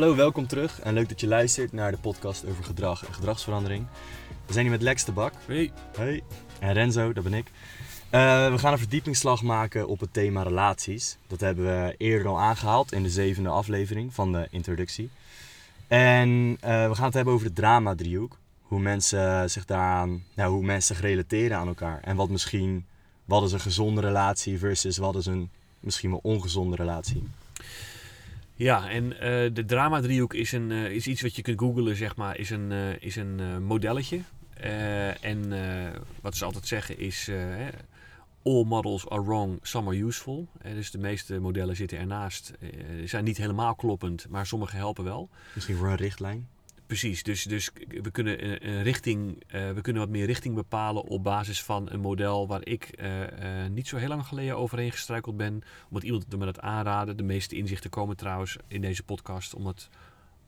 Hallo, welkom terug en leuk dat je luistert naar de podcast over gedrag en gedragsverandering. We zijn hier met Lex de Bak. Hey. Hey. En Renzo, dat ben ik. Uh, we gaan een verdiepingsslag maken op het thema relaties. Dat hebben we eerder al aangehaald in de zevende aflevering van de introductie. En uh, we gaan het hebben over de drama-driehoek. Hoe mensen zich daaraan, nou, hoe mensen zich relateren aan elkaar. En wat misschien, wat is een gezonde relatie versus wat is een misschien wel ongezonde relatie. Ja, en uh, de drama-driehoek is, een, uh, is iets wat je kunt googlen, zeg maar, is een, uh, is een modelletje. en wat ze altijd zeggen is, all models are wrong, some are useful. dus de meeste modellen zitten ernaast. zijn niet helemaal kloppend, maar sommige helpen wel. Misschien voor een richtlijn? Precies, dus, dus we, kunnen een, richting, uh, we kunnen wat meer richting bepalen op basis van een model waar ik uh, uh, niet zo heel lang geleden overheen gestruikeld ben. Omdat iemand me dat aanraden. De meeste inzichten komen trouwens in deze podcast omdat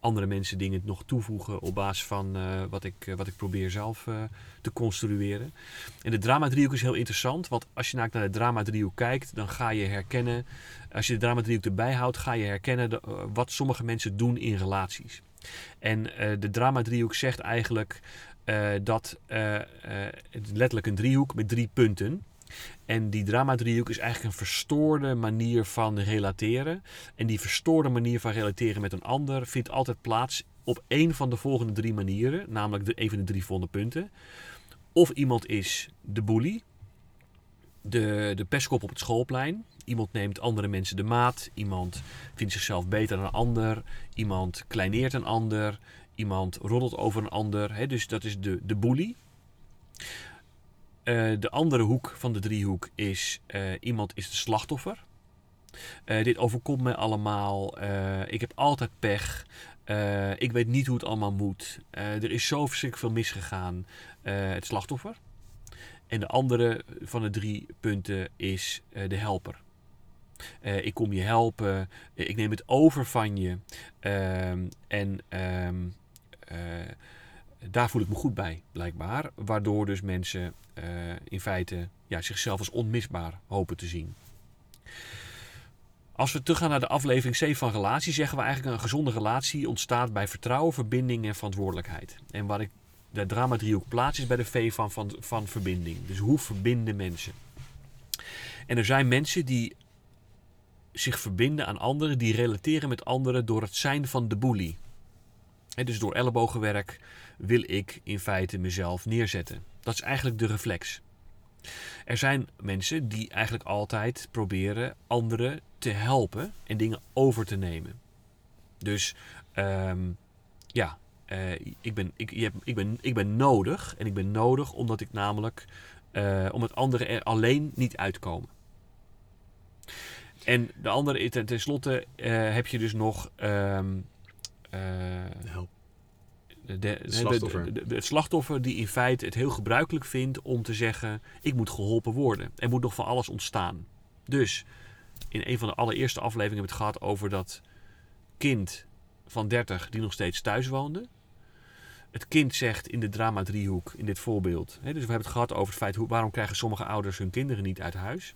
andere mensen dingen nog toevoegen op basis van wat, ik, wat ik probeer zelf te construeren. En de drama-driehoek is heel interessant, want als je naar de drama-driehoek kijkt, dan ga je herkennen, als je de drama-driehoek erbij houdt, ga je herkennen wat sommige mensen doen in relaties. En uh, de drama-driehoek zegt eigenlijk uh, dat uh, het letterlijk een driehoek met drie punten. En die drama-driehoek is eigenlijk een verstoorde manier van relateren. En die verstoorde manier van relateren met een ander vindt altijd plaats op één van de volgende drie manieren, namelijk de, even de drie volgende punten. Of iemand is de bully, de, de pestkop op het schoolplein. Iemand neemt andere mensen de maat. Iemand vindt zichzelf beter dan een ander. Iemand kleineert een ander. Iemand roddelt over een ander. Dus dat is de, de bully. Uh, de andere hoek van de driehoek is uh, iemand is de slachtoffer. Uh, dit overkomt mij allemaal. ik heb altijd pech. ik weet niet hoe het allemaal moet. er is zo verschrikkelijk veel misgegaan. het slachtoffer. En de andere van de drie punten is de helper. Uh, ik kom je helpen. Uh, ik neem het over van je. Uh, en um, daar voel ik me goed bij, blijkbaar. Waardoor dus mensen in feite ja, zichzelf als onmisbaar hopen te zien. Als we teruggaan naar de aflevering C van relatie, zeggen we eigenlijk een gezonde relatie ontstaat bij vertrouwen, verbinding en verantwoordelijkheid. En waar ik de drama driehoek plaats is bij de V van, van, van verbinding. Dus hoe verbinden mensen? En er zijn mensen die zich verbinden aan anderen, die relateren met anderen door het zijn van de. En dus door ellebogenwerk wil ik in feite mezelf neerzetten. Dat is eigenlijk de reflex. Er zijn mensen die eigenlijk altijd proberen anderen te helpen en dingen over te nemen. Dus um, ja, uh, ik, ben, ik, je ik, ben, ik ben nodig. En ik ben nodig omdat ik namelijk, uh, omdat anderen er alleen niet uitkomen. En de andere, ten, tenslotte uh, heb je dus nog. Um, uh, Help. De, de, slachtoffer. De, het slachtoffer die in feite het heel gebruikelijk vindt om te zeggen: Ik moet geholpen worden. Er moet nog van alles ontstaan. Dus in een van de allereerste afleveringen hebben we het gehad over dat kind van 30 die nog steeds thuis woonde. Het kind zegt in de drama-driehoek, in dit voorbeeld. Hè, dus we hebben het gehad over het feit hoe, waarom krijgen sommige ouders hun kinderen niet uit huis.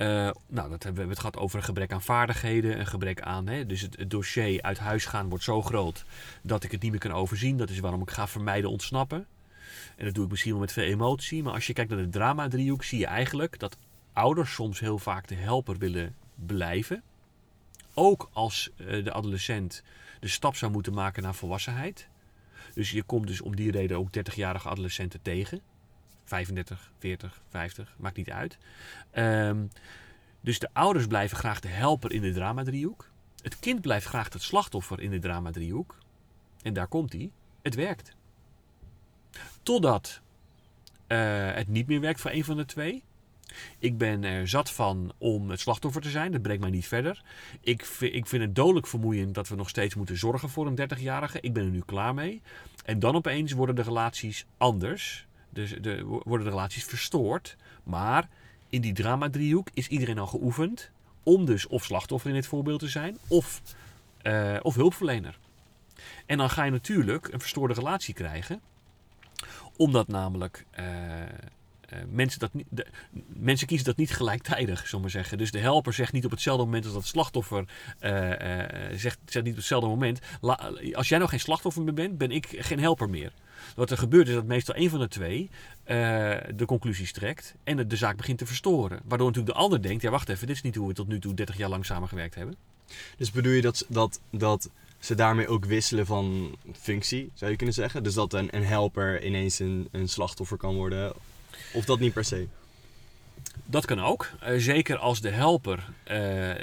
Uh, nou, dat hebben we het gehad over een gebrek aan vaardigheden, een gebrek aan. Hè, dus het, dossier uit huis gaan wordt zo groot dat ik het niet meer kan overzien. Dat is waarom ik ga vermijden ontsnappen. En dat doe ik misschien wel met veel emotie. Maar als je kijkt naar de drama-driehoek, zie je eigenlijk dat ouders soms heel vaak de helper willen blijven. Ook als uh, de adolescent de stap zou moeten maken naar volwassenheid. Dus je komt dus om die reden ook 30-jarige adolescenten tegen. 35, 40, 50, maakt niet uit. Um, dus de ouders blijven graag de helper in de drama-driehoek. Het kind blijft graag het slachtoffer in de drama-driehoek. En daar komt hij. Het werkt. Totdat uh, het niet meer werkt voor een van de twee. Ik ben er zat van om het slachtoffer te zijn. Dat brengt mij niet verder. Ik, ik vind het dodelijk vermoeiend dat we nog steeds moeten zorgen voor een 30-jarige. Ik ben er nu klaar mee. En dan opeens worden de relaties anders. Dus de, worden de relaties verstoord. Maar in die drama-driehoek is iedereen al geoefend om dus of slachtoffer in dit voorbeeld te zijn of, uh, of hulpverlener. En dan ga je natuurlijk een verstoorde relatie krijgen, omdat namelijk uh, mensen, dat niet, de, mensen kiezen dat niet gelijktijdig, zullen we zeggen. Dus de helper zegt niet op hetzelfde moment als dat slachtoffer zegt, zegt niet op hetzelfde moment. als jij nou geen slachtoffer meer bent, ben ik geen helper meer. Wat er gebeurt is dat meestal een van de twee de conclusies trekt en de zaak begint te verstoren. Waardoor natuurlijk de ander denkt, ja wacht even, dit is niet hoe we tot nu toe 30 jaar lang samengewerkt hebben. Dus bedoel je dat, dat, dat ze daarmee ook wisselen van functie, zou je kunnen zeggen? Dus dat een, een helper ineens een, een slachtoffer kan worden? Of dat niet per se? Dat kan ook. Uh, zeker als de helper uh,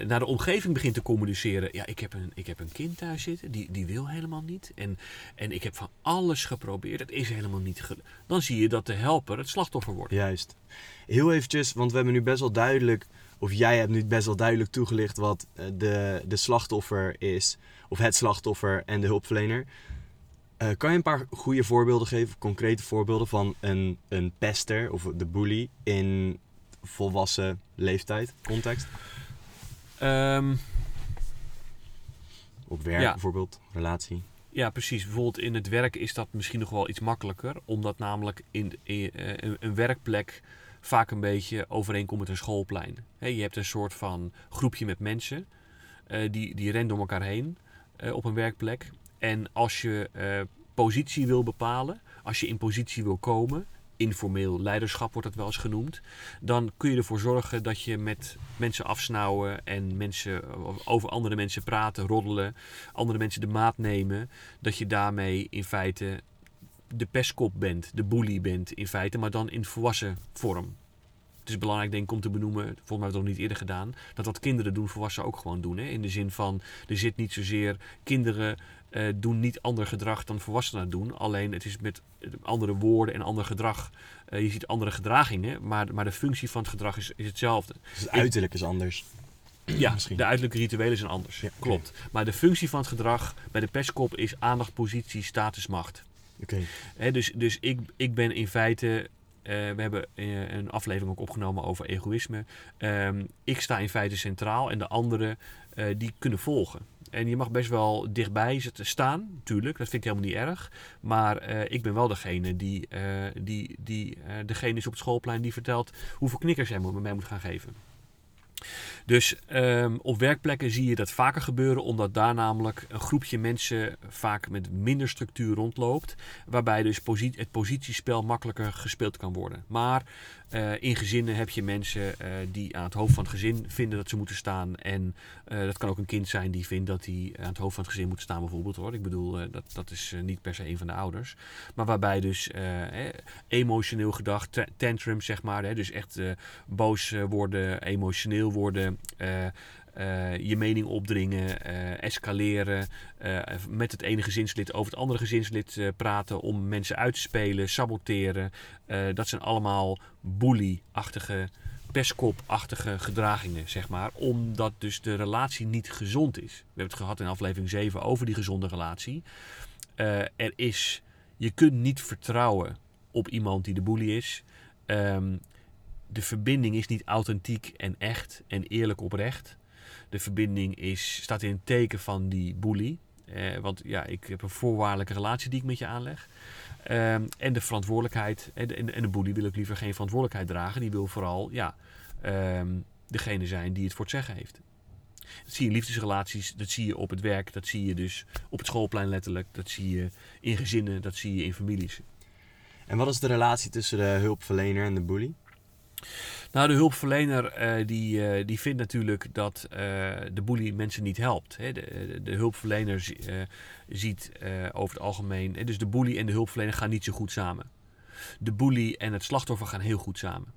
naar de omgeving begint te communiceren. Ja, ik heb een, ik heb een kind thuis zitten, die, die wil helemaal niet. En, en ik heb van alles geprobeerd, het is helemaal niet gelukt. Dan zie je dat de helper het slachtoffer wordt. Juist. Heel eventjes, want we hebben nu best wel duidelijk of jij hebt nu best wel duidelijk toegelicht wat eh, de, de slachtoffer is, of het slachtoffer en de hulpverlener. Uh, kan je een paar goede voorbeelden geven, concrete voorbeelden van een, een pester of de bully in volwassen leeftijd, context? Um, Op werk bijvoorbeeld, relatie. Ja, precies. Bijvoorbeeld in het werk is dat misschien nog wel iets makkelijker, omdat namelijk in, in uh, een werkplek vaak een beetje overeenkomt met een schoolplein. je hebt een soort van groepje met mensen uh, die, die rennen door elkaar heen uh, op een werkplek. En als je uh, positie wil bepalen, als je in positie wil komen, informeel leiderschap wordt het wel eens genoemd, dan kun je ervoor zorgen dat je met mensen afsnauwen en mensen, over andere mensen praten, roddelen, andere mensen de maat nemen, dat je daarmee in feite de pestkop bent, de bully bent in feite, maar dan in volwassen vorm. Het is belangrijk denk ik om te benoemen, volgens mij hebben we het nog niet eerder gedaan, dat wat kinderen doen, volwassenen ook gewoon doen. Hè? In de zin van, er zit niet zozeer, kinderen uh, doen niet ander gedrag dan volwassenen doen. Alleen het is met andere woorden en ander gedrag. Uh, je ziet andere gedragingen, maar, maar de functie van het gedrag is, is hetzelfde. Dus het uiterlijk is anders. Ja, Misschien. de uiterlijke rituelen zijn anders. Ja, Klopt. Maar de functie van het gedrag bij de pestkop is aandacht, positie, status, macht. Okay. dus dus ik, ik ben in feite. Uh, we hebben uh, een aflevering ook opgenomen over egoïsme. Um, ik sta in feite centraal en de anderen die kunnen volgen. En je mag best wel dichtbij staan, natuurlijk. Dat vind ik helemaal niet erg. Maar ik ben wel degene die, die, die degene is op het schoolplein die vertelt hoeveel knikkers hij mij moet gaan geven. Dus um, op werkplekken zie je dat vaker gebeuren, omdat daar namelijk een groepje mensen vaak met minder structuur rondloopt. Waarbij dus het positiespel makkelijker gespeeld kan worden. Maar uh, in gezinnen heb je mensen uh, die aan het hoofd van het gezin vinden dat ze moeten staan. En uh, dat kan ook een kind zijn die vindt dat hij aan het hoofd van het gezin moet staan, bijvoorbeeld. Hoor. Ik bedoel, dat, dat is niet per se een van de ouders. Maar waarbij dus emotioneel gedrag, tantrums zeg maar. Hè, dus echt boos worden, emotioneel worden. Uh, je mening opdringen, uh, escaleren, uh, met het ene gezinslid over het andere gezinslid praten om mensen uit te spelen, saboteren. dat zijn allemaal bully-achtige, pestkop-achtige gedragingen, zeg maar. Omdat dus de relatie niet gezond is. We hebben het gehad in aflevering 7 over die gezonde relatie. er is, je kunt niet vertrouwen op iemand die de bully is. Um, de verbinding is niet authentiek en echt en eerlijk oprecht. De verbinding is, staat in het teken van die bully. Eh, want ja, ik heb een voorwaardelijke relatie die ik met je aanleg. Ehm, en de verantwoordelijkheid. En de, en de bully wil ik liever geen verantwoordelijkheid dragen. Die wil vooral ja, ehm, degene zijn die het voor het zeggen heeft. Dat zie je in liefdesrelaties, dat zie je op het werk, dat zie je dus op het schoolplein letterlijk, dat zie je in gezinnen, dat zie je in families. En wat is de relatie tussen de hulpverlener en de bully? Nou, de hulpverlener uh, die, uh, die vindt natuurlijk dat uh, de bully mensen niet helpt. Hè. De, de, hulpverlener ziet over het algemeen... dus de bully en de hulpverlener gaan niet zo goed samen. De bully en het slachtoffer gaan heel goed samen.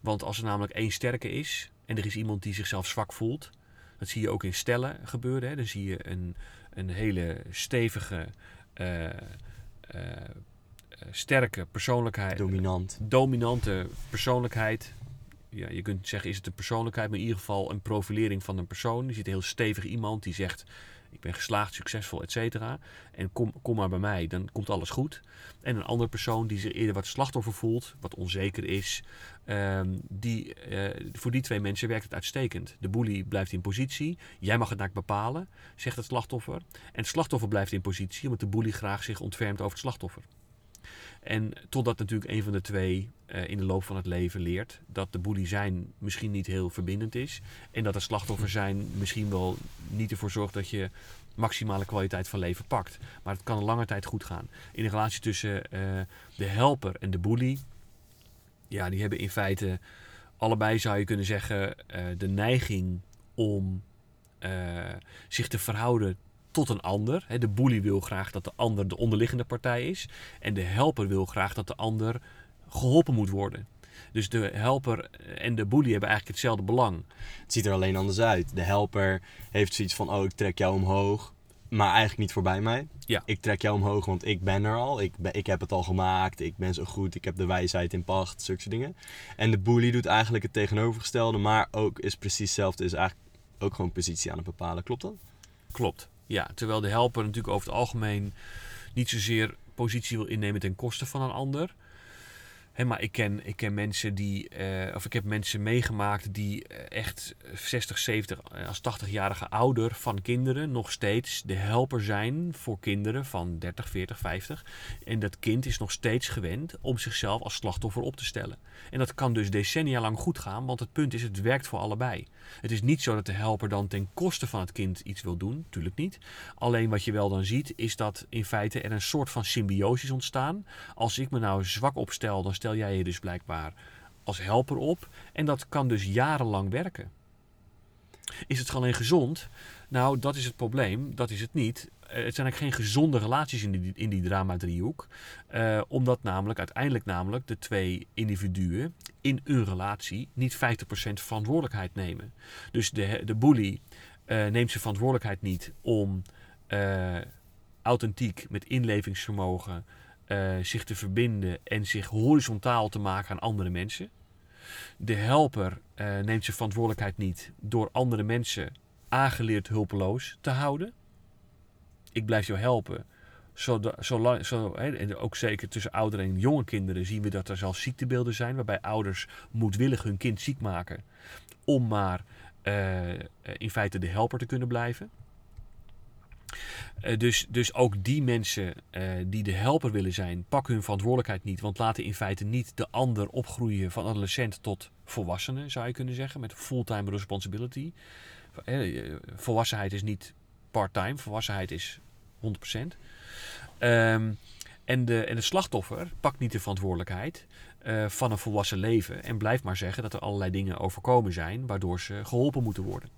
Want als er namelijk één sterke is en er is iemand die zichzelf zwak voelt... dat zie je ook in stellen gebeuren. Hè. Dan zie je een, een hele stevige eh, sterke persoonlijkheid. Dominant. Dominante persoonlijkheid. Ja, je kunt zeggen, is het een persoonlijkheid, maar in ieder geval een profilering van een persoon. Je ziet een heel stevig iemand die zegt, ik ben geslaagd, succesvol, et cetera. En kom, kom maar bij mij, dan komt alles goed. En een andere persoon die zich eerder wat slachtoffer voelt, wat onzeker is. Um, die, uh, voor die twee mensen werkt het uitstekend. De bully blijft in positie. Jij mag het naar bepalen, zegt het slachtoffer. En het slachtoffer blijft in positie, omdat de bully graag zich ontfermt over het slachtoffer. En totdat natuurlijk een van de twee eh, in de loop van het leven leert dat de bully zijn misschien niet heel verbindend is. En dat het slachtoffer zijn misschien wel niet ervoor zorgt dat je maximale kwaliteit van leven pakt. Maar het kan een lange tijd goed gaan. In de relatie tussen eh, de helper en de bully, ja, die hebben in feite allebei zou je kunnen zeggen eh, de neiging om zich te verhouden tot een ander. De bully wil graag dat de ander de onderliggende partij is. En de helper wil graag dat de ander geholpen moet worden. Dus de helper en de bully hebben eigenlijk hetzelfde belang. Het ziet er alleen anders uit. De helper heeft zoiets van: oh, ik trek jou omhoog. Maar eigenlijk niet voorbij mij. Ja. Ik trek jou omhoog, want ik ben er al. Ik, ben, ik heb het al gemaakt. Ik ben zo goed. Ik heb de wijsheid in pacht. Zulke dingen. En de bully doet eigenlijk het tegenovergestelde. Maar ook is precies hetzelfde. Is eigenlijk ook gewoon positie aan het bepalen. Klopt dat? Klopt. Ja, terwijl de helper natuurlijk over het algemeen niet zozeer positie wil innemen ten koste van een ander. He, maar ik ken, ik ken mensen die, uh, of ik heb mensen meegemaakt die eh, echt 60, 70, eh, als 80-jarige ouder van kinderen nog steeds de helper zijn voor kinderen van 30, 40, 50. En dat kind is nog steeds gewend om zichzelf als slachtoffer op te stellen. En dat kan dus decennia lang goed gaan, want het punt is, het werkt voor allebei. Het is niet zo dat de helper dan ten koste van het kind iets wil doen, natuurlijk niet. Alleen wat je wel dan ziet, is dat in feite er een soort van symbiosis ontstaan. Als ik me nou zwak opstel, dan stel jij je dus blijkbaar als helper op. En dat kan dus jarenlang werken. Is het alleen gezond? Nou, dat is het probleem. Dat is het niet. Eh, het zijn eigenlijk geen gezonde relaties in die, in die drama-driehoek. Uh, omdat namelijk uiteindelijk namelijk de twee individuen in een relatie niet 50% verantwoordelijkheid nemen. Dus de, de bully uh, neemt zijn verantwoordelijkheid niet om authentiek met inlevingsvermogen zich te verbinden en zich horizontaal te maken aan andere mensen. De helper neemt zijn verantwoordelijkheid niet door andere mensen aangeleerd hulpeloos te houden ik blijf jou helpen. Zolang, zo, en ook zeker tussen oudere en jonge kinderen zien we dat er zelfs ziektebeelden zijn waarbij ouders moedwillig hun kind ziek maken om maar uh, in feite de helper te kunnen blijven. Uh, dus, dus ook die mensen die de helper willen zijn, pakken hun verantwoordelijkheid niet. Want laten in feite niet de ander opgroeien van adolescent tot volwassene, zou je kunnen zeggen, met fulltime responsibility. Volwassenheid is niet part-time, volwassenheid is 100%. Ehm, en, de, en de slachtoffer pakt niet de verantwoordelijkheid uh, van een volwassen leven en blijft maar zeggen dat er allerlei dingen overkomen zijn waardoor ze geholpen moeten worden.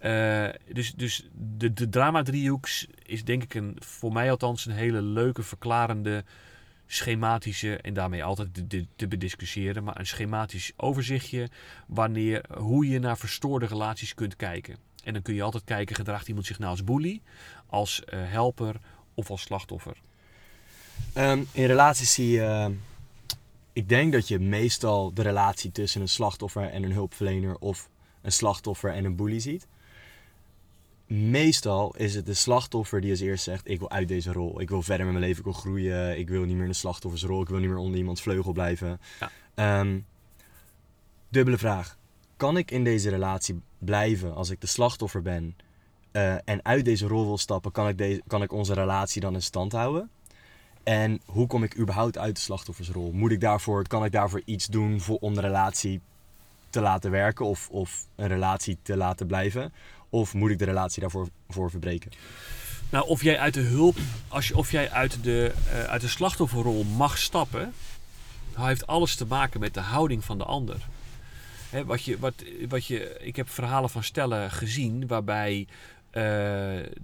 Uh, dus dus de, de drama-driehoek is denk ik een, voor mij althans een hele leuke, verklarende, schematische, en daarmee altijd te, te bediscussiëren, maar een schematisch overzichtje wanneer, hoe je naar verstoorde relaties kunt kijken. En dan kun je altijd kijken, gedraagt iemand zich nou als bully, als uh, helper of als slachtoffer? Um, in relaties zie je, uh, ik denk dat je meestal de relatie tussen een slachtoffer en een hulpverlener of een slachtoffer en een bully ziet. Meestal is het de slachtoffer die als eerst zegt: Ik wil uit deze rol. Ik wil verder met mijn leven, ik wil groeien. Ik wil niet meer in de slachtoffersrol. Ik wil niet meer onder iemands vleugel blijven. Ja. Um, dubbele vraag kan ik in deze relatie blijven als ik de slachtoffer ben uh, en uit deze rol wil stappen, kan ik, deze, kan ik onze relatie dan in stand houden? En hoe kom ik überhaupt uit de slachtoffersrol? Moet ik daarvoor, kan ik daarvoor iets doen voor, om de relatie te laten werken of, of een relatie te laten blijven? Of moet ik de relatie daarvoor voor verbreken? Nou, of jij uit de hulp, als je, of jij uit de, uh, uit de slachtofferrol mag stappen, heeft alles te maken met de houding van de ander wat je, wat, wat je, ik heb verhalen van stellen gezien waarbij uh,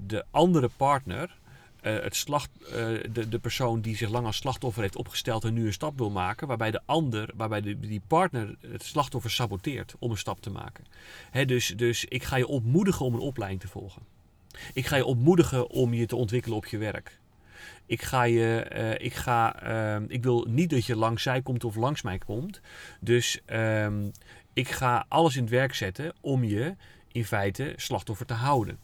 de andere partner, uh, het slacht, uh, de, de persoon die zich lang als slachtoffer heeft opgesteld en nu een stap wil maken, waarbij de ander, waarbij die partner het slachtoffer saboteert om een stap te maken. Hè, dus, dus ik ga je ontmoedigen om een opleiding te volgen. Ik ga je ontmoedigen om je te ontwikkelen op je werk. Ik ga je, ik ga, uh, ik wil niet dat je langs zij komt of langs mij komt. Dus uh, ik ga alles in het werk zetten om je in feite slachtoffer te houden.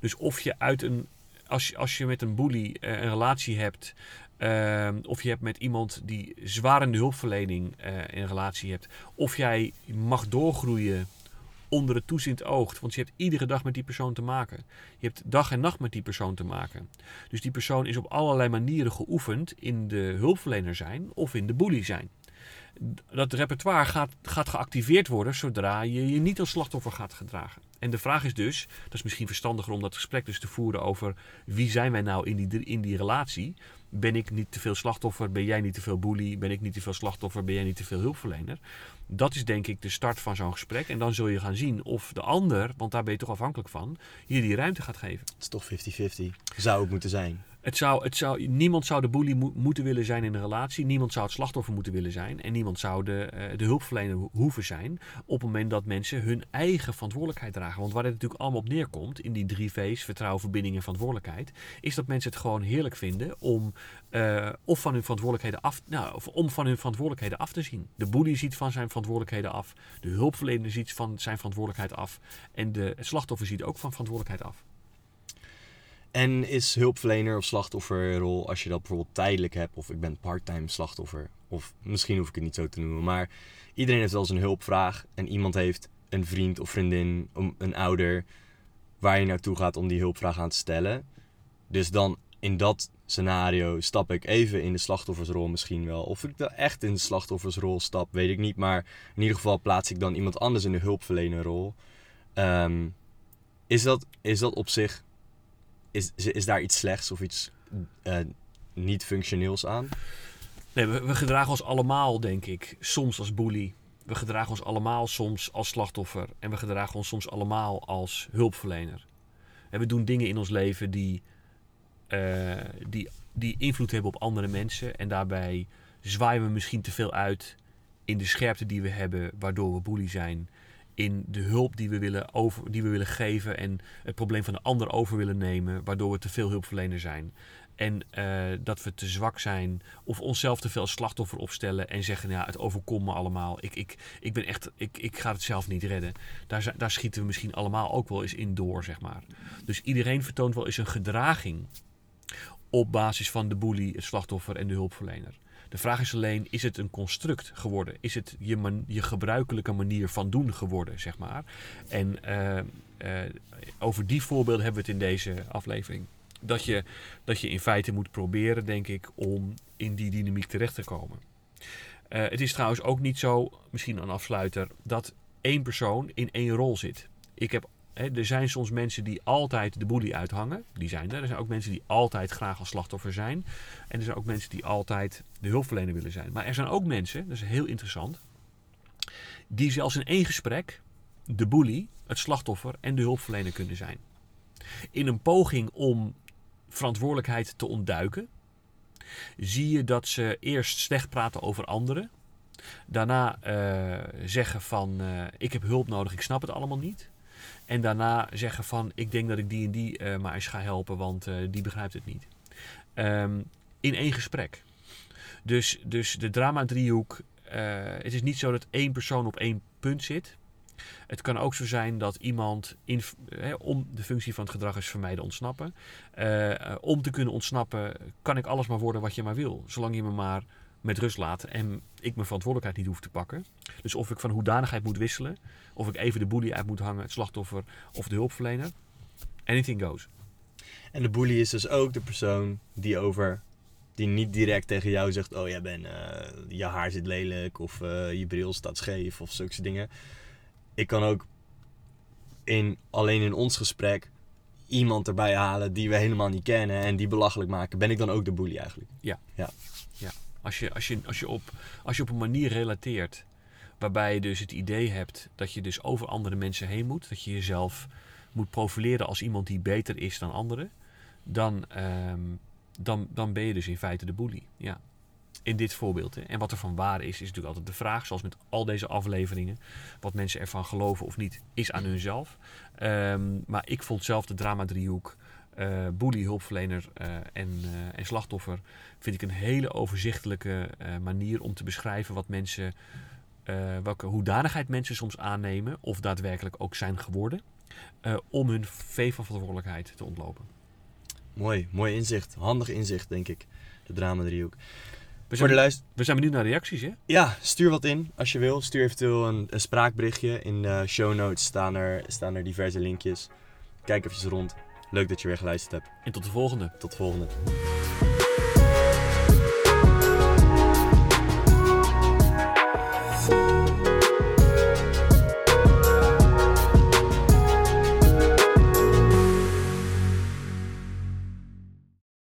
Dus of je uit een, als je, als je met een bully uh, een relatie hebt, uh, of je hebt met iemand die zwaar in de hulpverlening uh, een relatie hebt, of jij mag doorgroeien onder het toezicht oogt. Want je hebt iedere dag met die persoon te maken. Je hebt dag en nacht met die persoon te maken. Dus die persoon is op allerlei manieren geoefend in de hulpverlener zijn of in de bully zijn. Dat repertoire gaat, gaat geactiveerd worden zodra je je niet als slachtoffer gaat gedragen. En de vraag is dus, dat is misschien verstandiger om dat gesprek dus te voeren over wie zijn wij nou in die, in die relatie. Ben ik niet te veel slachtoffer? Ben jij niet te veel bully? Ben ik niet te veel slachtoffer? Ben jij niet te veel hulpverlener? Dat is denk ik de start van zo'n gesprek. En dan zul je gaan zien of de ander, want daar ben je toch afhankelijk van, je die ruimte gaat geven. Het is toch 50-50. Zou het moeten zijn. Het zou, het zou, niemand zou de bully mo- moeten willen zijn in een relatie. Niemand zou het slachtoffer moeten willen zijn. En niemand zou de, eh, de hulpverlener ho- hoeven zijn. Op het moment dat mensen hun eigen verantwoordelijkheid dragen. Want waar het natuurlijk allemaal op neerkomt. In die drie V's: vertrouwen, verbinding en verantwoordelijkheid. Is dat mensen het gewoon heerlijk vinden om. eh, of van hun verantwoordelijkheden af. Nou, of om van hun verantwoordelijkheden af te zien. De bully ziet van zijn verantwoordelijkheden af. De hulpverlener ziet van zijn verantwoordelijkheid af. En de, slachtoffer ziet ook van verantwoordelijkheid af. En is hulpverlener of slachtofferrol, als je dat bijvoorbeeld tijdelijk hebt, of ik ben parttime slachtoffer, of misschien hoef ik het niet zo te noemen, maar iedereen heeft wel eens een hulpvraag en iemand heeft een vriend of vriendin, een ouder, waar je naartoe gaat om die hulpvraag aan te stellen. Dus dan in dat scenario stap ik even in de slachtoffersrol misschien wel. Of ik echt in de slachtoffersrol stap, weet ik niet. Maar in ieder geval plaats ik dan iemand anders in de hulpverlenerrol. Ehm, is, dat, is dat op zich is, is, daar iets slechts of iets eh, niet functioneels aan? Nee, we, we gedragen ons allemaal, denk ik, soms als bully. We gedragen ons allemaal soms als slachtoffer. En we gedragen ons soms allemaal als hulpverlener. En we doen dingen in ons leven die, eh, die, die invloed hebben op andere mensen. En daarbij zwaaien we misschien te veel uit in de scherpte die we hebben, waardoor we bully zijn. In de hulp die we, willen over, die we willen geven en het probleem van de ander over willen nemen, waardoor we te veel hulpverlener zijn. En eh, dat we te zwak zijn of onszelf te veel slachtoffer opstellen en zeggen, ja, het overkomt me allemaal. Ik, ik, ik ben echt, ik, ik ga het zelf niet redden. Daar, daar schieten we misschien allemaal ook wel eens in door, zeg maar. Dus iedereen vertoont wel eens een gedraging op basis van de bully, het slachtoffer en de hulpverlener. De vraag is alleen, is het een construct geworden? Is het je, je gebruikelijke manier van doen geworden, zeg maar? En eh, eh, over die voorbeelden hebben we het in deze aflevering. Dat je, dat je in feite moet proberen, denk ik, om in die dynamiek terecht te komen. Eh, het is trouwens ook niet zo, misschien een afsluiter, dat één persoon in één rol zit. Ik heb, er zijn soms mensen die altijd de boelie uithangen. Die zijn er. Er zijn ook mensen die altijd graag als slachtoffer zijn. En er zijn ook mensen die altijd de hulpverlener willen zijn. Maar er zijn ook mensen, dat is heel interessant, die zelfs in één gesprek de boelie, het slachtoffer en de hulpverlener kunnen zijn. In een poging om verantwoordelijkheid te ontduiken, zie je dat ze eerst slecht praten over anderen. Daarna eh, zeggen van eh, ik heb hulp nodig, ik snap het allemaal niet. En daarna zeggen van ik denk dat ik die en die eh, maar eens ga helpen, want eh, die begrijpt het niet. Ehm, in één gesprek. Dus, dus de drama-driehoek, eh, het is niet zo dat één persoon op één punt zit. Het kan ook zo zijn dat iemand, in, om de functie van het gedrag is vermijden ontsnappen. Om te kunnen ontsnappen kan ik alles maar worden wat je maar wil. Zolang je me maar met rust laat en ik mijn verantwoordelijkheid niet hoef te pakken. Dus of ik van hoedanigheid moet wisselen, of ik even de boelie uit moet hangen, het slachtoffer of de hulpverlener. Anything goes. En de bully is dus ook de persoon die over die niet direct tegen jou zegt: Oh, jij bent, eh, je haar zit lelijk of eh, je bril staat scheef of zulke dingen. Ik kan ook in, alleen in ons gesprek iemand erbij halen die we helemaal niet kennen en die belachelijk maken. Ben ik dan ook de bully eigenlijk? Als je, als, je, als, je op, als je op een manier relateert waarbij je dus het idee hebt dat je dus over andere mensen heen moet, dat je jezelf moet profileren als iemand die beter is dan anderen, dan, ehm, dan, dan ben je dus in feite de bully. Ja. In dit voorbeeld. Hè. En wat er van waar is, is natuurlijk altijd de vraag, zoals met al deze afleveringen. Wat mensen ervan geloven of niet, is aan hunzelf. Ehm, maar ik vond zelf de drama-driehoek, uh, hulpverlener eh, en, eh, en, slachtoffer vind ik een hele overzichtelijke manier om te beschrijven wat mensen, welke hoedanigheid mensen soms aannemen of daadwerkelijk ook zijn geworden, om hun vee van verantwoordelijkheid te ontlopen. Mooi, mooi inzicht. Handig inzicht, denk ik. De drama driehoek. We zijn, luister... we zijn benieuwd naar reacties, hè? Ja, stuur wat in als je wil. Stuur eventueel een, een spraakberichtje. In de show notes staan er, staan er diverse linkjes. Kijk even rond. Leuk dat je weer geluisterd hebt. En tot de volgende. Tot de volgende.